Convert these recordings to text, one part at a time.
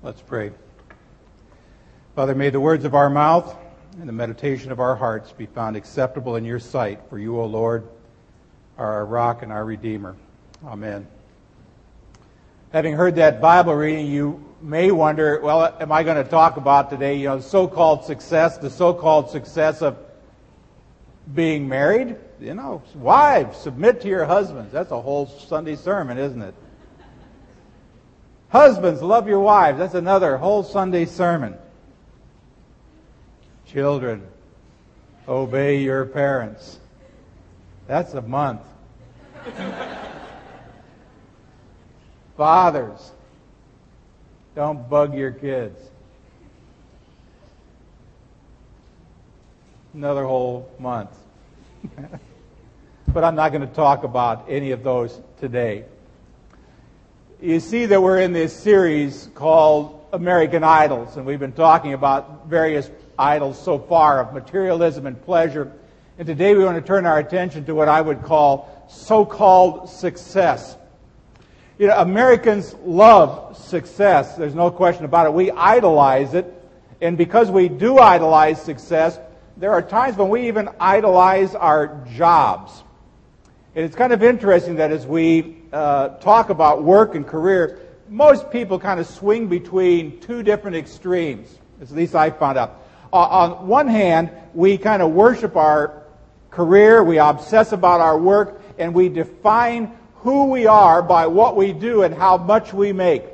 Let's pray. Father, may the words of our mouth and the meditation of our hearts be found acceptable in your sight, for you, O Lord, are our rock and our Redeemer. Amen. Having heard that Bible reading, you may wonder, well, am I going to talk about today, you know, so-called success, the so-called success of being married? You know, wives, submit to your husbands. That's a whole Sunday sermon, isn't it? Husbands, love your wives. That's another whole Sunday sermon. Children, obey your parents. That's a month. Fathers, don't bug your kids. Another whole month. but I'm not going to talk about any of those today. You see that we're in this series called American Idols, and we've been talking about various idols so far of materialism and pleasure. And today we want to turn our attention to what I would call so called success. You know, Americans love success. There's no question about it. We idolize it. And because we do idolize success, there are times when we even idolize our jobs. And it's kind of interesting that as we uh, talk about work and career, most people kind of swing between two different extremes. At least I found out. Uh, on one hand, we kind of worship our career, we obsess about our work, and we define who we are by what we do and how much we make.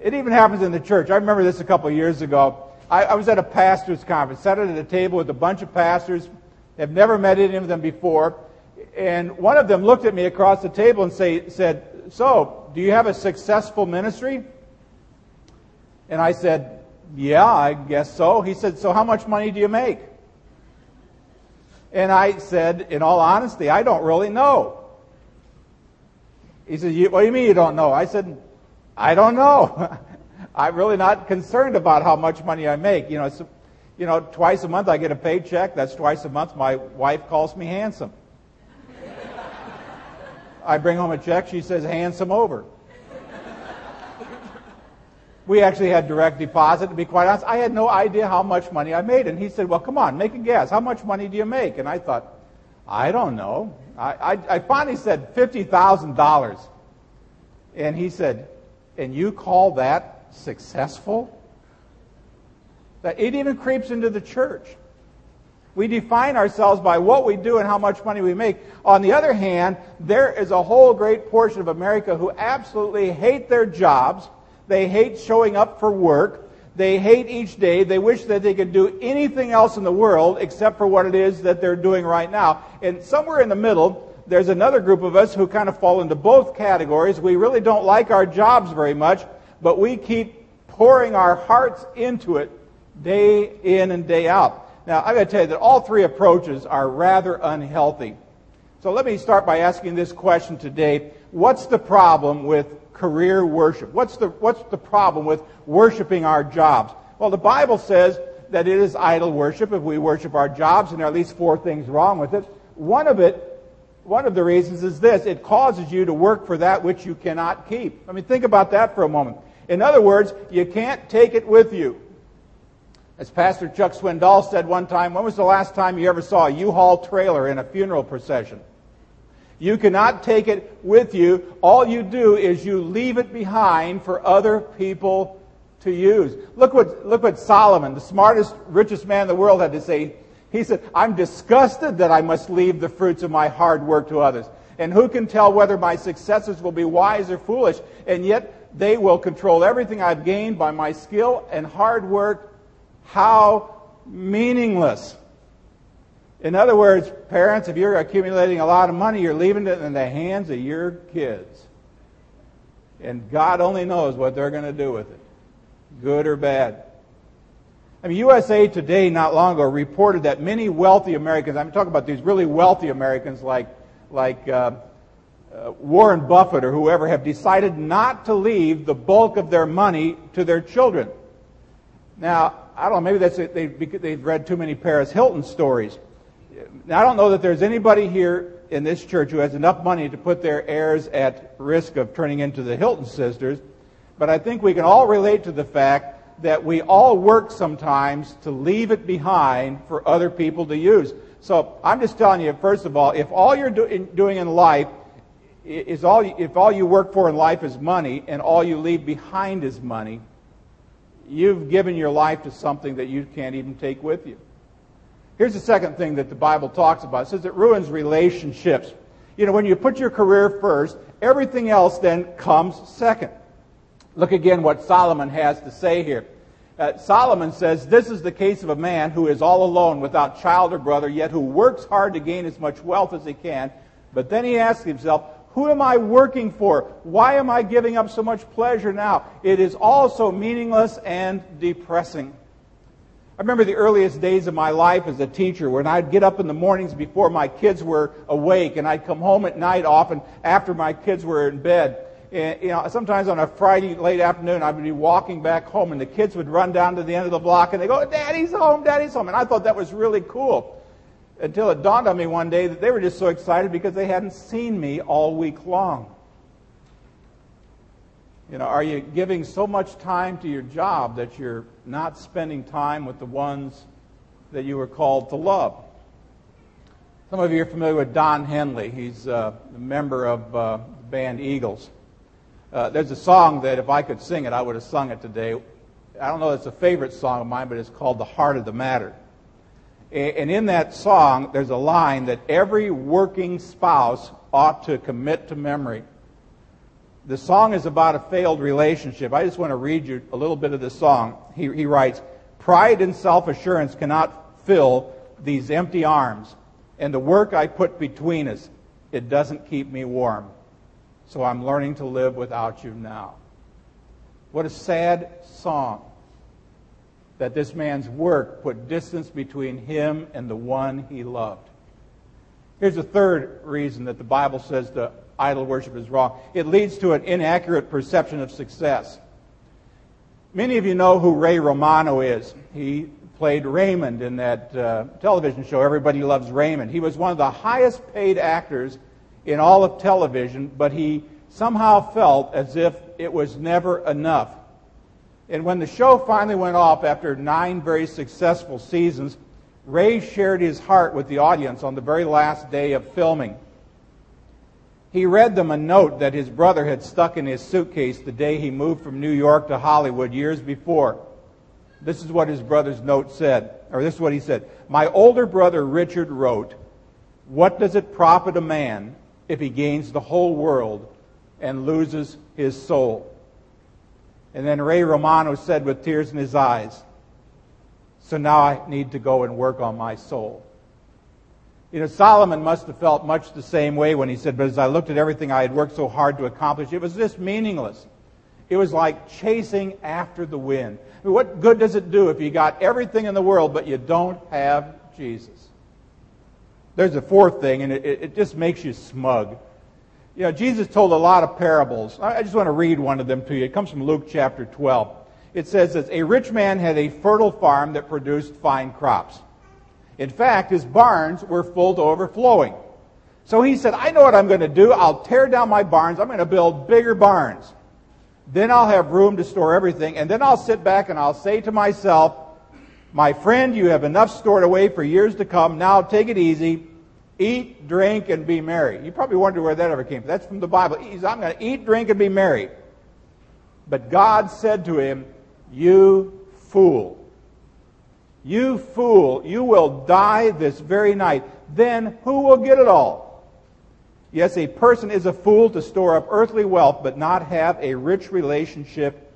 It even happens in the church. I remember this a couple of years ago. I, I was at a pastor's conference, sat at a table with a bunch of pastors, have never met any of them before, and one of them looked at me across the table and say, said, So, do you have a successful ministry? And I said, Yeah, I guess so. He said, So, how much money do you make? And I said, In all honesty, I don't really know. He said, What do you mean you don't know? I said, I don't know. I'm really not concerned about how much money I make. You know, you know, twice a month I get a paycheck. That's twice a month my wife calls me handsome. I bring home a check. She says, hand some over. we actually had direct deposit. To be quite honest, I had no idea how much money I made. And he said, well, come on, make a guess. How much money do you make? And I thought, I don't know. I, I, I finally said $50,000. And he said, and you call that successful? That it even creeps into the church. We define ourselves by what we do and how much money we make. On the other hand, there is a whole great portion of America who absolutely hate their jobs. They hate showing up for work. They hate each day. They wish that they could do anything else in the world except for what it is that they're doing right now. And somewhere in the middle, there's another group of us who kind of fall into both categories. We really don't like our jobs very much, but we keep pouring our hearts into it day in and day out. Now, I've got to tell you that all three approaches are rather unhealthy. So let me start by asking this question today. What's the problem with career worship? What's the, what's the problem with worshiping our jobs? Well, the Bible says that it is idol worship if we worship our jobs, and there are at least four things wrong with it. One of it, one of the reasons is this. It causes you to work for that which you cannot keep. I mean, think about that for a moment. In other words, you can't take it with you. As Pastor Chuck Swindoll said one time, when was the last time you ever saw a U-Haul trailer in a funeral procession? You cannot take it with you. All you do is you leave it behind for other people to use. Look what, look what Solomon, the smartest, richest man in the world, had to say. He said, I'm disgusted that I must leave the fruits of my hard work to others. And who can tell whether my successors will be wise or foolish? And yet they will control everything I've gained by my skill and hard work how meaningless. In other words, parents, if you're accumulating a lot of money, you're leaving it in the hands of your kids. And God only knows what they're going to do with it, good or bad. I mean, USA Today not long ago reported that many wealthy Americans, I'm talking about these really wealthy Americans like, like uh, uh, Warren Buffett or whoever, have decided not to leave the bulk of their money to their children. Now, I don't know, maybe that's they, they've read too many Paris Hilton stories. Now, I don't know that there's anybody here in this church who has enough money to put their heirs at risk of turning into the Hilton sisters. but I think we can all relate to the fact that we all work sometimes to leave it behind for other people to use. So I'm just telling you, first of all, if all you're do- doing in life is all, if all you work for in life is money and all you leave behind is money, you've given your life to something that you can't even take with you. Here's the second thing that the Bible talks about. It says it ruins relationships. You know, when you put your career first, everything else then comes second. Look again what Solomon has to say here. Uh, Solomon says, This is the case of a man who is all alone, without child or brother, yet who works hard to gain as much wealth as he can. But then he asks himself, Who am I working for? Why am I giving up so much pleasure now? It is all so meaningless and depressing. I remember the earliest days of my life as a teacher when I'd get up in the mornings before my kids were awake and I'd come home at night often after my kids were in bed. And, you know, sometimes on a Friday late afternoon, I would be walking back home and the kids would run down to the end of the block and they go, Daddy's home, Daddy's home. And I thought that was really cool until it dawned on me one day that they were just so excited because they hadn't seen me all week long. You know, are you giving so much time to your job that you're not spending time with the ones that you were called to love? Some of you are familiar with Don Henley. He's uh, a member of uh, the band Eagles. Uh, there's a song that if I could sing it, I would have sung it today. I don't know if it's a favorite song of mine, but it's called The Heart of the Matter. And in that song, there's a line that every working spouse ought to commit to memory. The song is about a failed relationship. I just want to read you a little bit of this song. He, he writes, Pride and self assurance cannot fill these empty arms, and the work I put between us, it doesn't keep me warm. So I'm learning to live without you now. What a sad song that this man's work put distance between him and the one he loved. Here's a third reason that the Bible says to idol worship is wrong. It leads to an inaccurate perception of success. Many of you know who Ray Romano is. He played Raymond in that uh, television show, Everybody Loves Raymond. He was one of the highest paid actors in all of television, but he somehow felt as if it was never enough. And when the show finally went off after nine very successful seasons, Ray shared his heart with the audience on the very last day of filming. He read them a note that his brother had stuck in his suitcase the day he moved from New York to Hollywood years before. This is what his brother's note said, or this is what he said. My older brother Richard wrote, What does it profit a man if he gains the whole world and loses his soul? And then Ray Romano said with tears in his eyes, So now I need to go and work on my soul. You know, Solomon must have felt much the same way when he said, But as I looked at everything I had worked so hard to accomplish, it was just meaningless. It was like chasing after the wind. I mean, what good does it do if you got everything in the world, but you don't have Jesus? There's a fourth thing, and it, it just makes you smug. You know, Jesus told a lot of parables. I just want to read one of them to you. It comes from Luke chapter 12. It says that a rich man had a fertile farm that produced fine crops. In fact, his barns were full to overflowing. So he said, I know what I'm going to do. I'll tear down my barns. I'm going to build bigger barns. Then I'll have room to store everything. And then I'll sit back and I'll say to myself, My friend, you have enough stored away for years to come. Now take it easy. Eat, drink, and be merry. You probably wonder where that ever came from. That's from the Bible. I'm going to eat, drink, and be merry. But God said to him, You fool. You fool, you will die this very night. Then who will get it all? Yes, a person is a fool to store up earthly wealth, but not have a rich relationship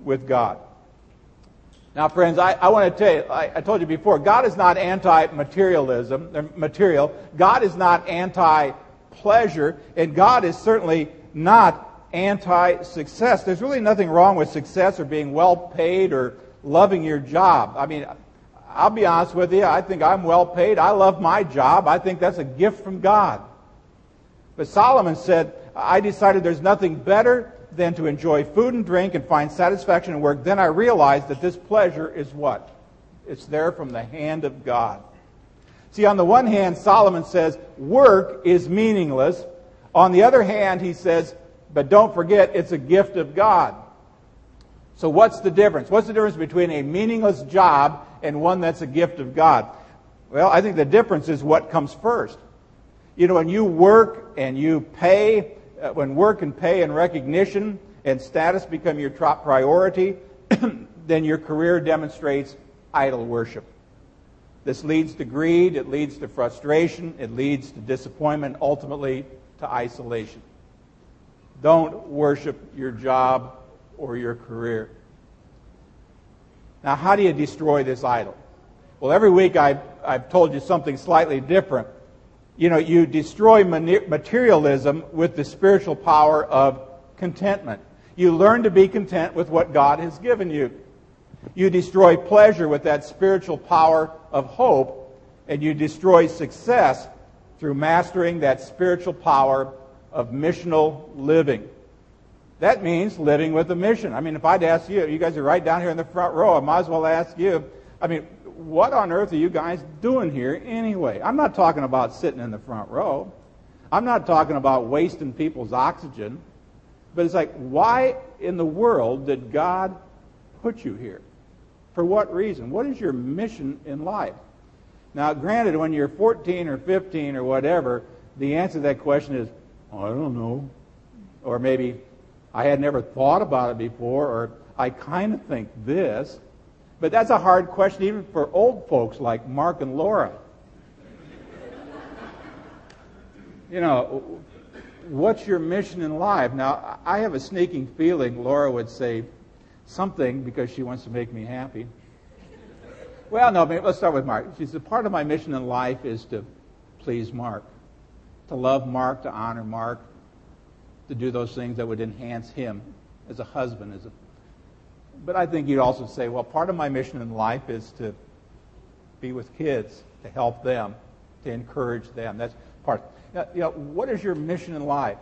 with God. Now, friends, I, I want to tell you, I, I, told you before, God is not anti-materialism, uh, material. God is not anti-pleasure, and God is certainly not anti-success. There's really nothing wrong with success or being well paid or loving your job. I mean, I'll be honest with you, I think I'm well paid. I love my job. I think that's a gift from God. But Solomon said, I decided there's nothing better than to enjoy food and drink and find satisfaction in work. Then I realized that this pleasure is what? It's there from the hand of God. See, on the one hand, Solomon says work is meaningless. On the other hand, he says, but don't forget, it's a gift of God. So what's the difference? What's the difference between a meaningless job and one that's a gift of God? Well, I think the difference is what comes first. You know, when you work and you pay, uh, when work and pay and recognition and status become your top priority, then your career demonstrates idol worship. This leads to greed, it leads to frustration, it leads to disappointment, ultimately to isolation. Don't worship your job or your career. Now, how do you destroy this idol? Well, every week I've, I've told you something slightly different. You know, you destroy materialism with the spiritual power of contentment. You learn to be content with what God has given you. You destroy pleasure with that spiritual power of hope, and you destroy success through mastering that spiritual power of missional living. That means living with a mission. I mean, if I'd ask you, you guys are right down here in the front row, I might as well ask you, I mean, what on earth are you guys doing here anyway? I'm not talking about sitting in the front row. I'm not talking about wasting people's oxygen. But it's like, why in the world did God put you here? For what reason? What is your mission in life? Now, granted, when you're 14 or 15 or whatever, the answer to that question is, I don't know. Or maybe, I had never thought about it before, or I kind of think this. But that's a hard question even for old folks like Mark and Laura. you know, what's your mission in life? Now, I have a sneaking feeling Laura would say something because she wants to make me happy. Well, no, let's start with Mark. She said, part of my mission in life is to please Mark, to love Mark, to honor Mark, to do those things that would enhance him as a husband, as a but I think you'd also say, well, part of my mission in life is to be with kids, to help them, to encourage them. That's part. You know, what is your mission in life?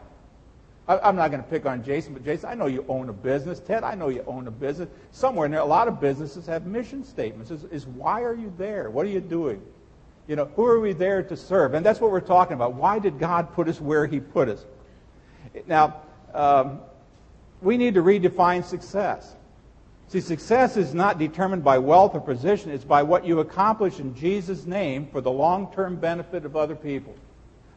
I'm not going to pick on Jason, but Jason, I know you own a business. Ted, I know you own a business. Somewhere in there, a lot of businesses have mission statements. Is, is why are you there? What are you doing? You know, who are we there to serve? And that's what we're talking about. Why did God put us where He put us? Now, um, we need to redefine success. See, success is not determined by wealth or position, it's by what you accomplish in Jesus' name for the long term benefit of other people.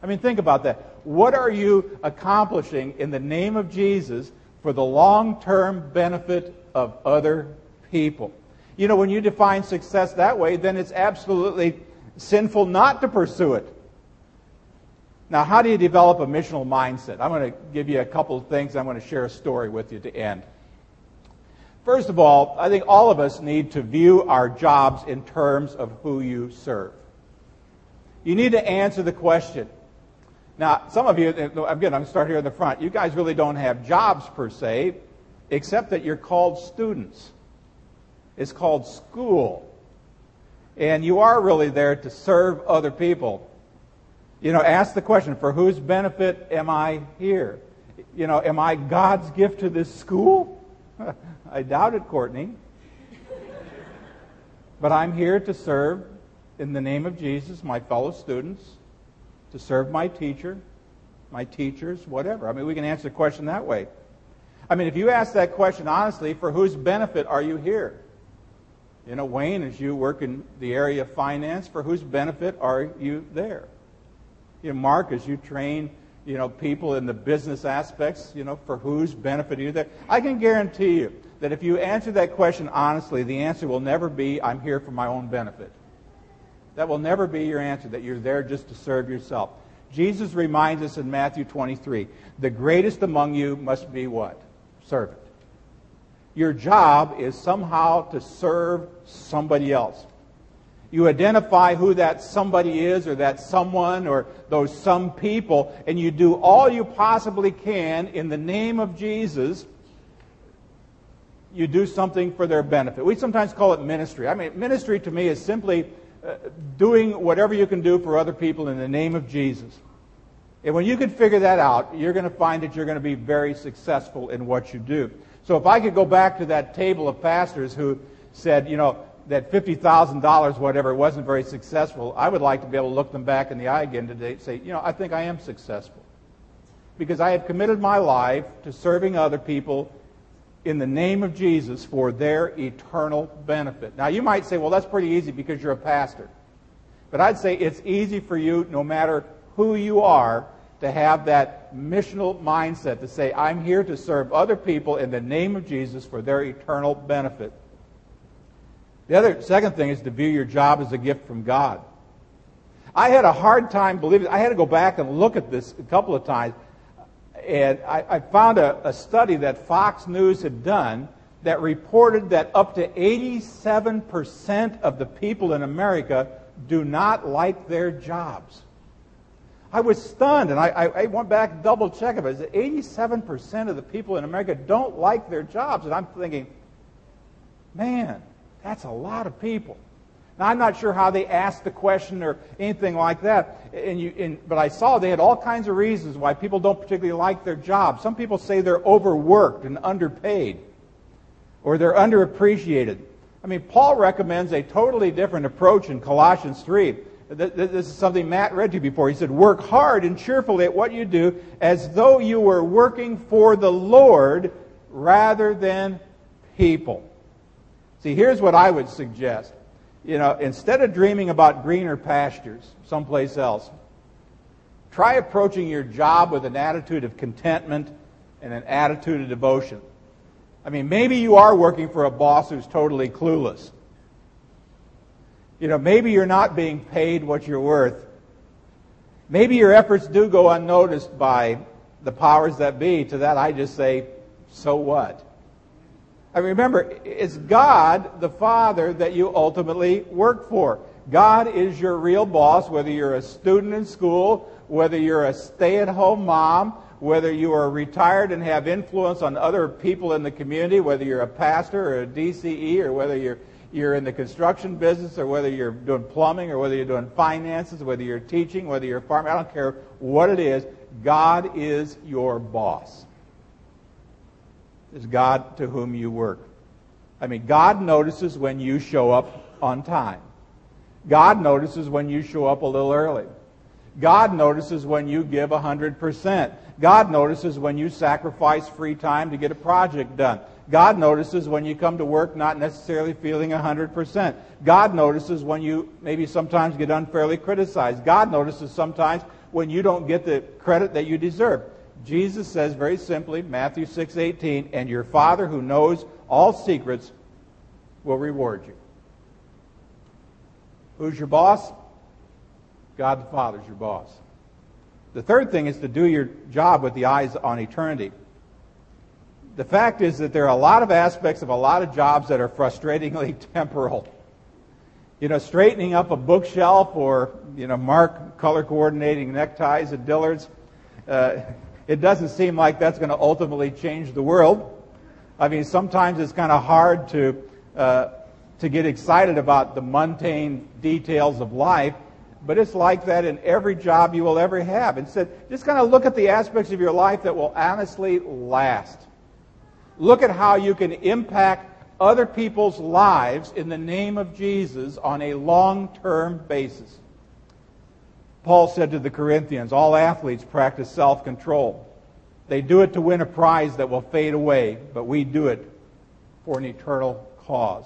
I mean, think about that. What are you accomplishing in the name of Jesus for the long term benefit of other people? You know, when you define success that way, then it's absolutely sinful not to pursue it. Now, how do you develop a missional mindset? I'm going to give you a couple of things. I'm going to share a story with you to end. First of all, I think all of us need to view our jobs in terms of who you serve. You need to answer the question. Now, some of you, uh, again, I'm going to start here in the front. You guys really don't have jobs per se, except that you're called students. It's called school. And you are really there to serve other people. You know, ask the question for whose benefit am I here? You know, am I God's gift to this school? I doubt it, Courtney. but I'm here to serve in the name of Jesus my fellow students, to serve my teacher, my teachers, whatever. I mean, we can answer the question that way. I mean, if you ask that question honestly, for whose benefit are you here? You know, Wayne, as you work in the area of finance, for whose benefit are you there? You know, Mark, as you train you know, people in the business aspects, you know, for whose benefit are you there? I can guarantee you that if you answer that question honestly, the answer will never be, I'm here for my own benefit. That will never be your answer, that you're there just to serve yourself. Jesus reminds us in Matthew 23 the greatest among you must be what? Servant. Your job is somehow to serve somebody else. You identify who that somebody is or that someone or those some people, and you do all you possibly can in the name of Jesus. You do something for their benefit. We sometimes call it ministry. I mean, ministry to me is simply uh, doing whatever you can do for other people in the name of Jesus. And when you can figure that out, you're going to find that you're going to be very successful in what you do. So if I could go back to that table of pastors who said, you know, that $50,000, whatever, wasn't very successful, I would like to be able to look them back in the eye again today and say, you know, I think I am successful. Because I have committed my life to serving other people in the name of Jesus for their eternal benefit. Now, you might say, well, that's pretty easy because you're a pastor. But I'd say it's easy for you, no matter who you are, to have that missional mindset to say, I'm here to serve other people in the name of Jesus for their eternal benefit. The other second thing is to view your job as a gift from God. I had a hard time believing. I had to go back and look at this a couple of times, and I, I found a, a study that Fox News had done that reported that up to 87% of the people in America do not like their jobs. I was stunned, and I, I, went back and double checked it. But 87% of the people in America don't like their jobs. And I'm thinking, man, that's a lot of people. Now, I'm not sure how they asked the question or anything like that, and you, and, but I saw they had all kinds of reasons why people don't particularly like their jobs. Some people say they're overworked and underpaid, or they're underappreciated. I mean, Paul recommends a totally different approach in Colossians 3. This is something Matt read to you before. He said, Work hard and cheerfully at what you do as though you were working for the Lord rather than people. See, here's what I would suggest. You know, instead of dreaming about greener pastures someplace else, try approaching your job with an attitude of contentment and an attitude of devotion. I mean, maybe you are working for a boss who's totally clueless. You know, maybe you're not being paid what you're worth. Maybe your efforts do go unnoticed by the powers that be. To that, I just say, so what? I remember, it's God, the Father, that you ultimately work for. God is your real boss, whether you're a student in school, whether you're a stay at home mom, whether you are retired and have influence on other people in the community, whether you're a pastor or a DCE, or whether you're you're in the construction business or whether you're doing plumbing or whether you're doing finances, whether you're teaching, whether you're farming, I don't care what it is, God is your boss. Is God to whom you work. I mean, God notices when you show up on time. God notices when you show up a little early. God notices when you give 100%. God notices when you sacrifice free time to get a project done. God notices when you come to work not necessarily feeling 100%. God notices when you maybe sometimes get unfairly criticized. God notices sometimes when you don't get the credit that you deserve. Jesus says very simply, Matthew 6:18, and your Father who knows all secrets will reward you. Who's your boss? God the Father's your boss. The third thing is to do your job with the eyes on eternity the fact is that there are a lot of aspects of a lot of jobs that are frustratingly temporal. You know, straightening up a bookshelf or, you know, mark color coordinating neckties at Dillard's, uh, it doesn't seem like that's going to ultimately change the world. I mean, sometimes it's kind of hard to, uh, to get excited about the mundane details of life, but it's like that in every job you will ever have. Instead, just kind of look at the aspects of your life that will honestly last. Look at how you can impact other people's lives in the name of Jesus on a long term basis. Paul said to the Corinthians, All athletes practice self control. They do it to win a prize that will fade away, but we do it for an eternal cause.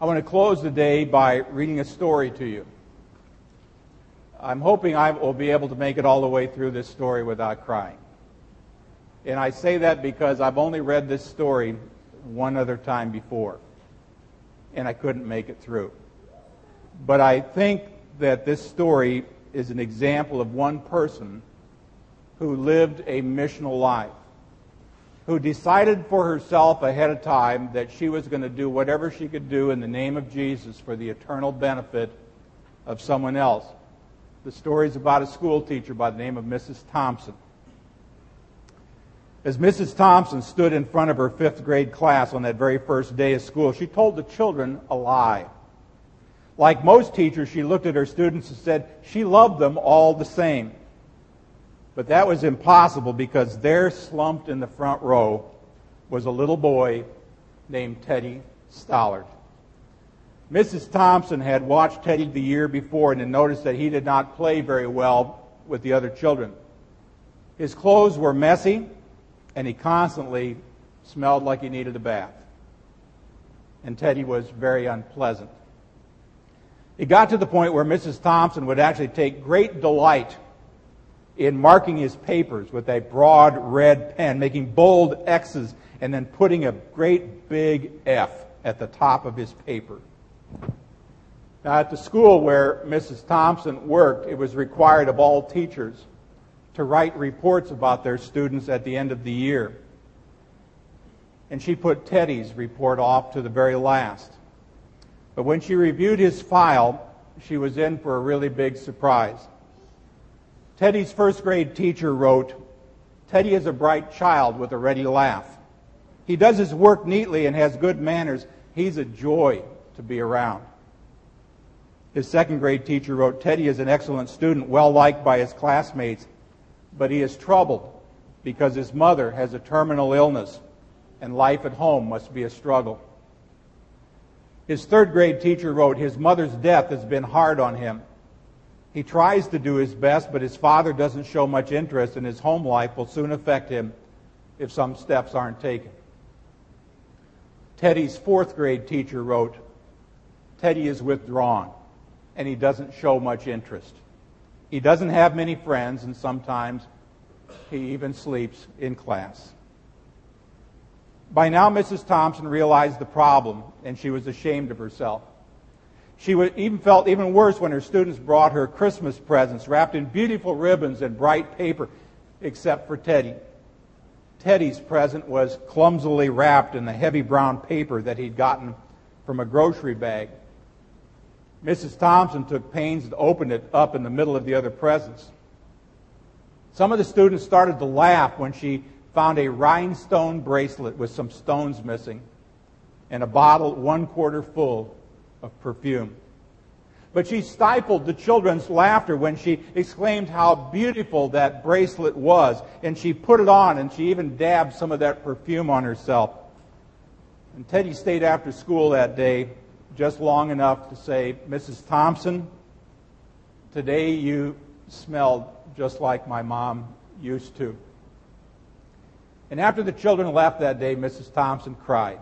I want to close the day by reading a story to you. I'm hoping I will be able to make it all the way through this story without crying. And I say that because I've only read this story one other time before, and I couldn't make it through. But I think that this story is an example of one person who lived a missional life, who decided for herself ahead of time that she was going to do whatever she could do in the name of Jesus for the eternal benefit of someone else. The story is about a school teacher by the name of Mrs. Thompson. As Mrs. Thompson stood in front of her fifth grade class on that very first day of school, she told the children a lie. Like most teachers, she looked at her students and said she loved them all the same. But that was impossible because there, slumped in the front row, was a little boy named Teddy Stallard. Mrs. Thompson had watched Teddy the year before and had noticed that he did not play very well with the other children. His clothes were messy, and he constantly smelled like he needed a bath. And Teddy was very unpleasant. It got to the point where Mrs. Thompson would actually take great delight in marking his papers with a broad red pen, making bold X's, and then putting a great big F at the top of his paper. Now, at the school where Mrs. Thompson worked, it was required of all teachers to write reports about their students at the end of the year. And she put Teddy's report off to the very last. But when she reviewed his file, she was in for a really big surprise. Teddy's first grade teacher wrote, Teddy is a bright child with a ready laugh. He does his work neatly and has good manners. He's a joy to be around. His second grade teacher wrote, Teddy is an excellent student, well liked by his classmates, but he is troubled because his mother has a terminal illness and life at home must be a struggle. His third grade teacher wrote, His mother's death has been hard on him. He tries to do his best, but his father doesn't show much interest, and his home life will soon affect him if some steps aren't taken. Teddy's fourth grade teacher wrote, Teddy is withdrawn, and he doesn't show much interest. He doesn't have many friends, and sometimes he even sleeps in class. By now, Mrs. Thompson realized the problem, and she was ashamed of herself. She even felt even worse when her students brought her Christmas presents wrapped in beautiful ribbons and bright paper, except for Teddy. Teddy's present was clumsily wrapped in the heavy brown paper that he'd gotten from a grocery bag. Mrs. Thompson took pains to open it up in the middle of the other presents. Some of the students started to laugh when she found a rhinestone bracelet with some stones missing and a bottle one quarter full of perfume. But she stifled the children's laughter when she exclaimed how beautiful that bracelet was. And she put it on and she even dabbed some of that perfume on herself. And Teddy stayed after school that day just long enough to say, Mrs. Thompson, today you smelled just like my mom used to. And after the children left that day, Mrs. Thompson cried.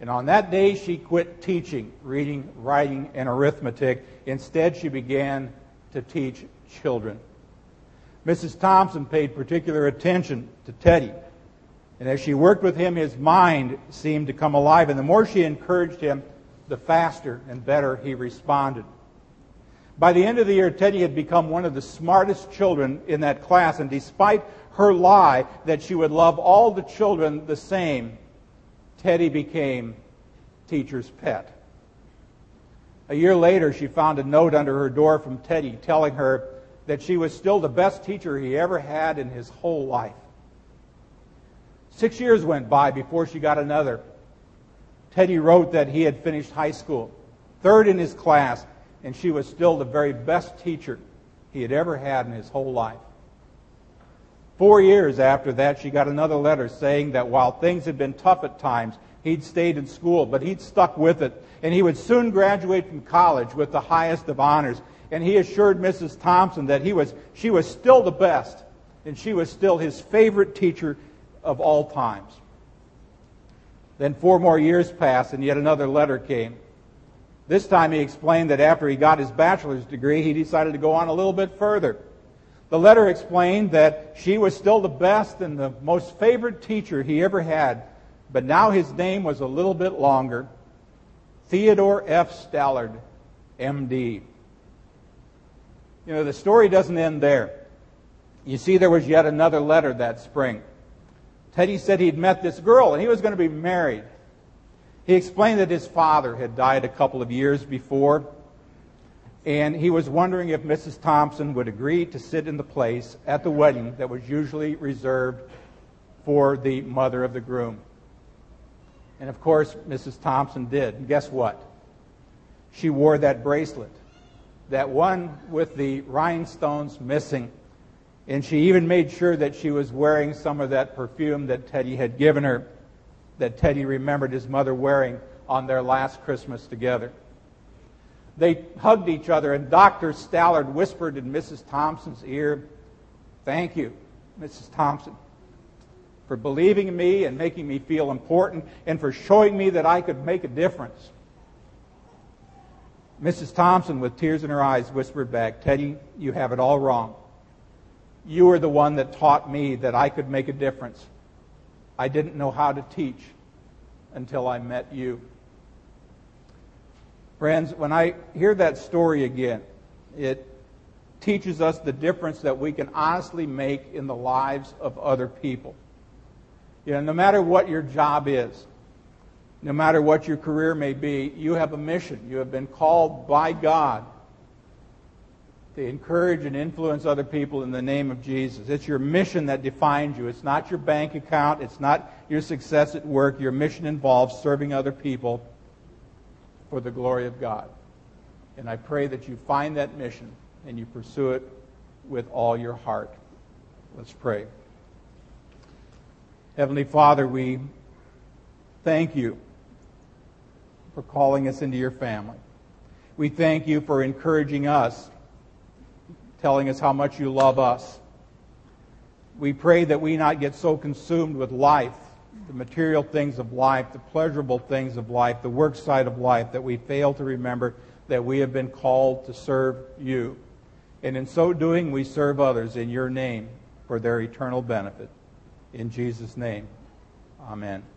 And on that day, she quit teaching reading, writing, and arithmetic. Instead, she began to teach children. Mrs. Thompson paid particular attention to Teddy. And as she worked with him, his mind seemed to come alive. And the more she encouraged him, the faster and better he responded. By the end of the year, Teddy had become one of the smartest children in that class, and despite her lie that she would love all the children the same, Teddy became teacher's pet. A year later, she found a note under her door from Teddy telling her that she was still the best teacher he ever had in his whole life. Six years went by before she got another. Teddy wrote that he had finished high school, third in his class, and she was still the very best teacher he had ever had in his whole life. Four years after that, she got another letter saying that while things had been tough at times, he'd stayed in school, but he'd stuck with it, and he would soon graduate from college with the highest of honors. And he assured Mrs. Thompson that he was, she was still the best, and she was still his favorite teacher of all times. Then four more years passed, and yet another letter came. This time he explained that after he got his bachelor's degree, he decided to go on a little bit further. The letter explained that she was still the best and the most favored teacher he ever had, but now his name was a little bit longer Theodore F. Stallard, MD. You know, the story doesn't end there. You see, there was yet another letter that spring. Teddy said he'd met this girl and he was going to be married. He explained that his father had died a couple of years before, and he was wondering if Mrs. Thompson would agree to sit in the place at the wedding that was usually reserved for the mother of the groom. And of course, Mrs. Thompson did. And guess what? She wore that bracelet, that one with the rhinestones missing. And she even made sure that she was wearing some of that perfume that Teddy had given her that Teddy remembered his mother wearing on their last Christmas together. They hugged each other, and Dr. Stallard whispered in Mrs. Thompson's ear, Thank you, Mrs. Thompson, for believing in me and making me feel important, and for showing me that I could make a difference. Mrs. Thompson, with tears in her eyes, whispered back, Teddy, you have it all wrong. You are the one that taught me that I could make a difference. I didn't know how to teach until I met you. Friends, when I hear that story again, it teaches us the difference that we can honestly make in the lives of other people. You know, no matter what your job is, no matter what your career may be, you have a mission. You have been called by God to encourage and influence other people in the name of Jesus. It's your mission that defines you. It's not your bank account. It's not your success at work. Your mission involves serving other people for the glory of God. And I pray that you find that mission and you pursue it with all your heart. Let's pray. Heavenly Father, we thank you for calling us into your family. We thank you for encouraging us telling us how much you love us. We pray that we not get so consumed with life, the material things of life, the pleasurable things of life, the work side of life, that we fail to remember that we have been called to serve you. And in so doing, we serve others in your name for their eternal benefit. In Jesus' name, amen.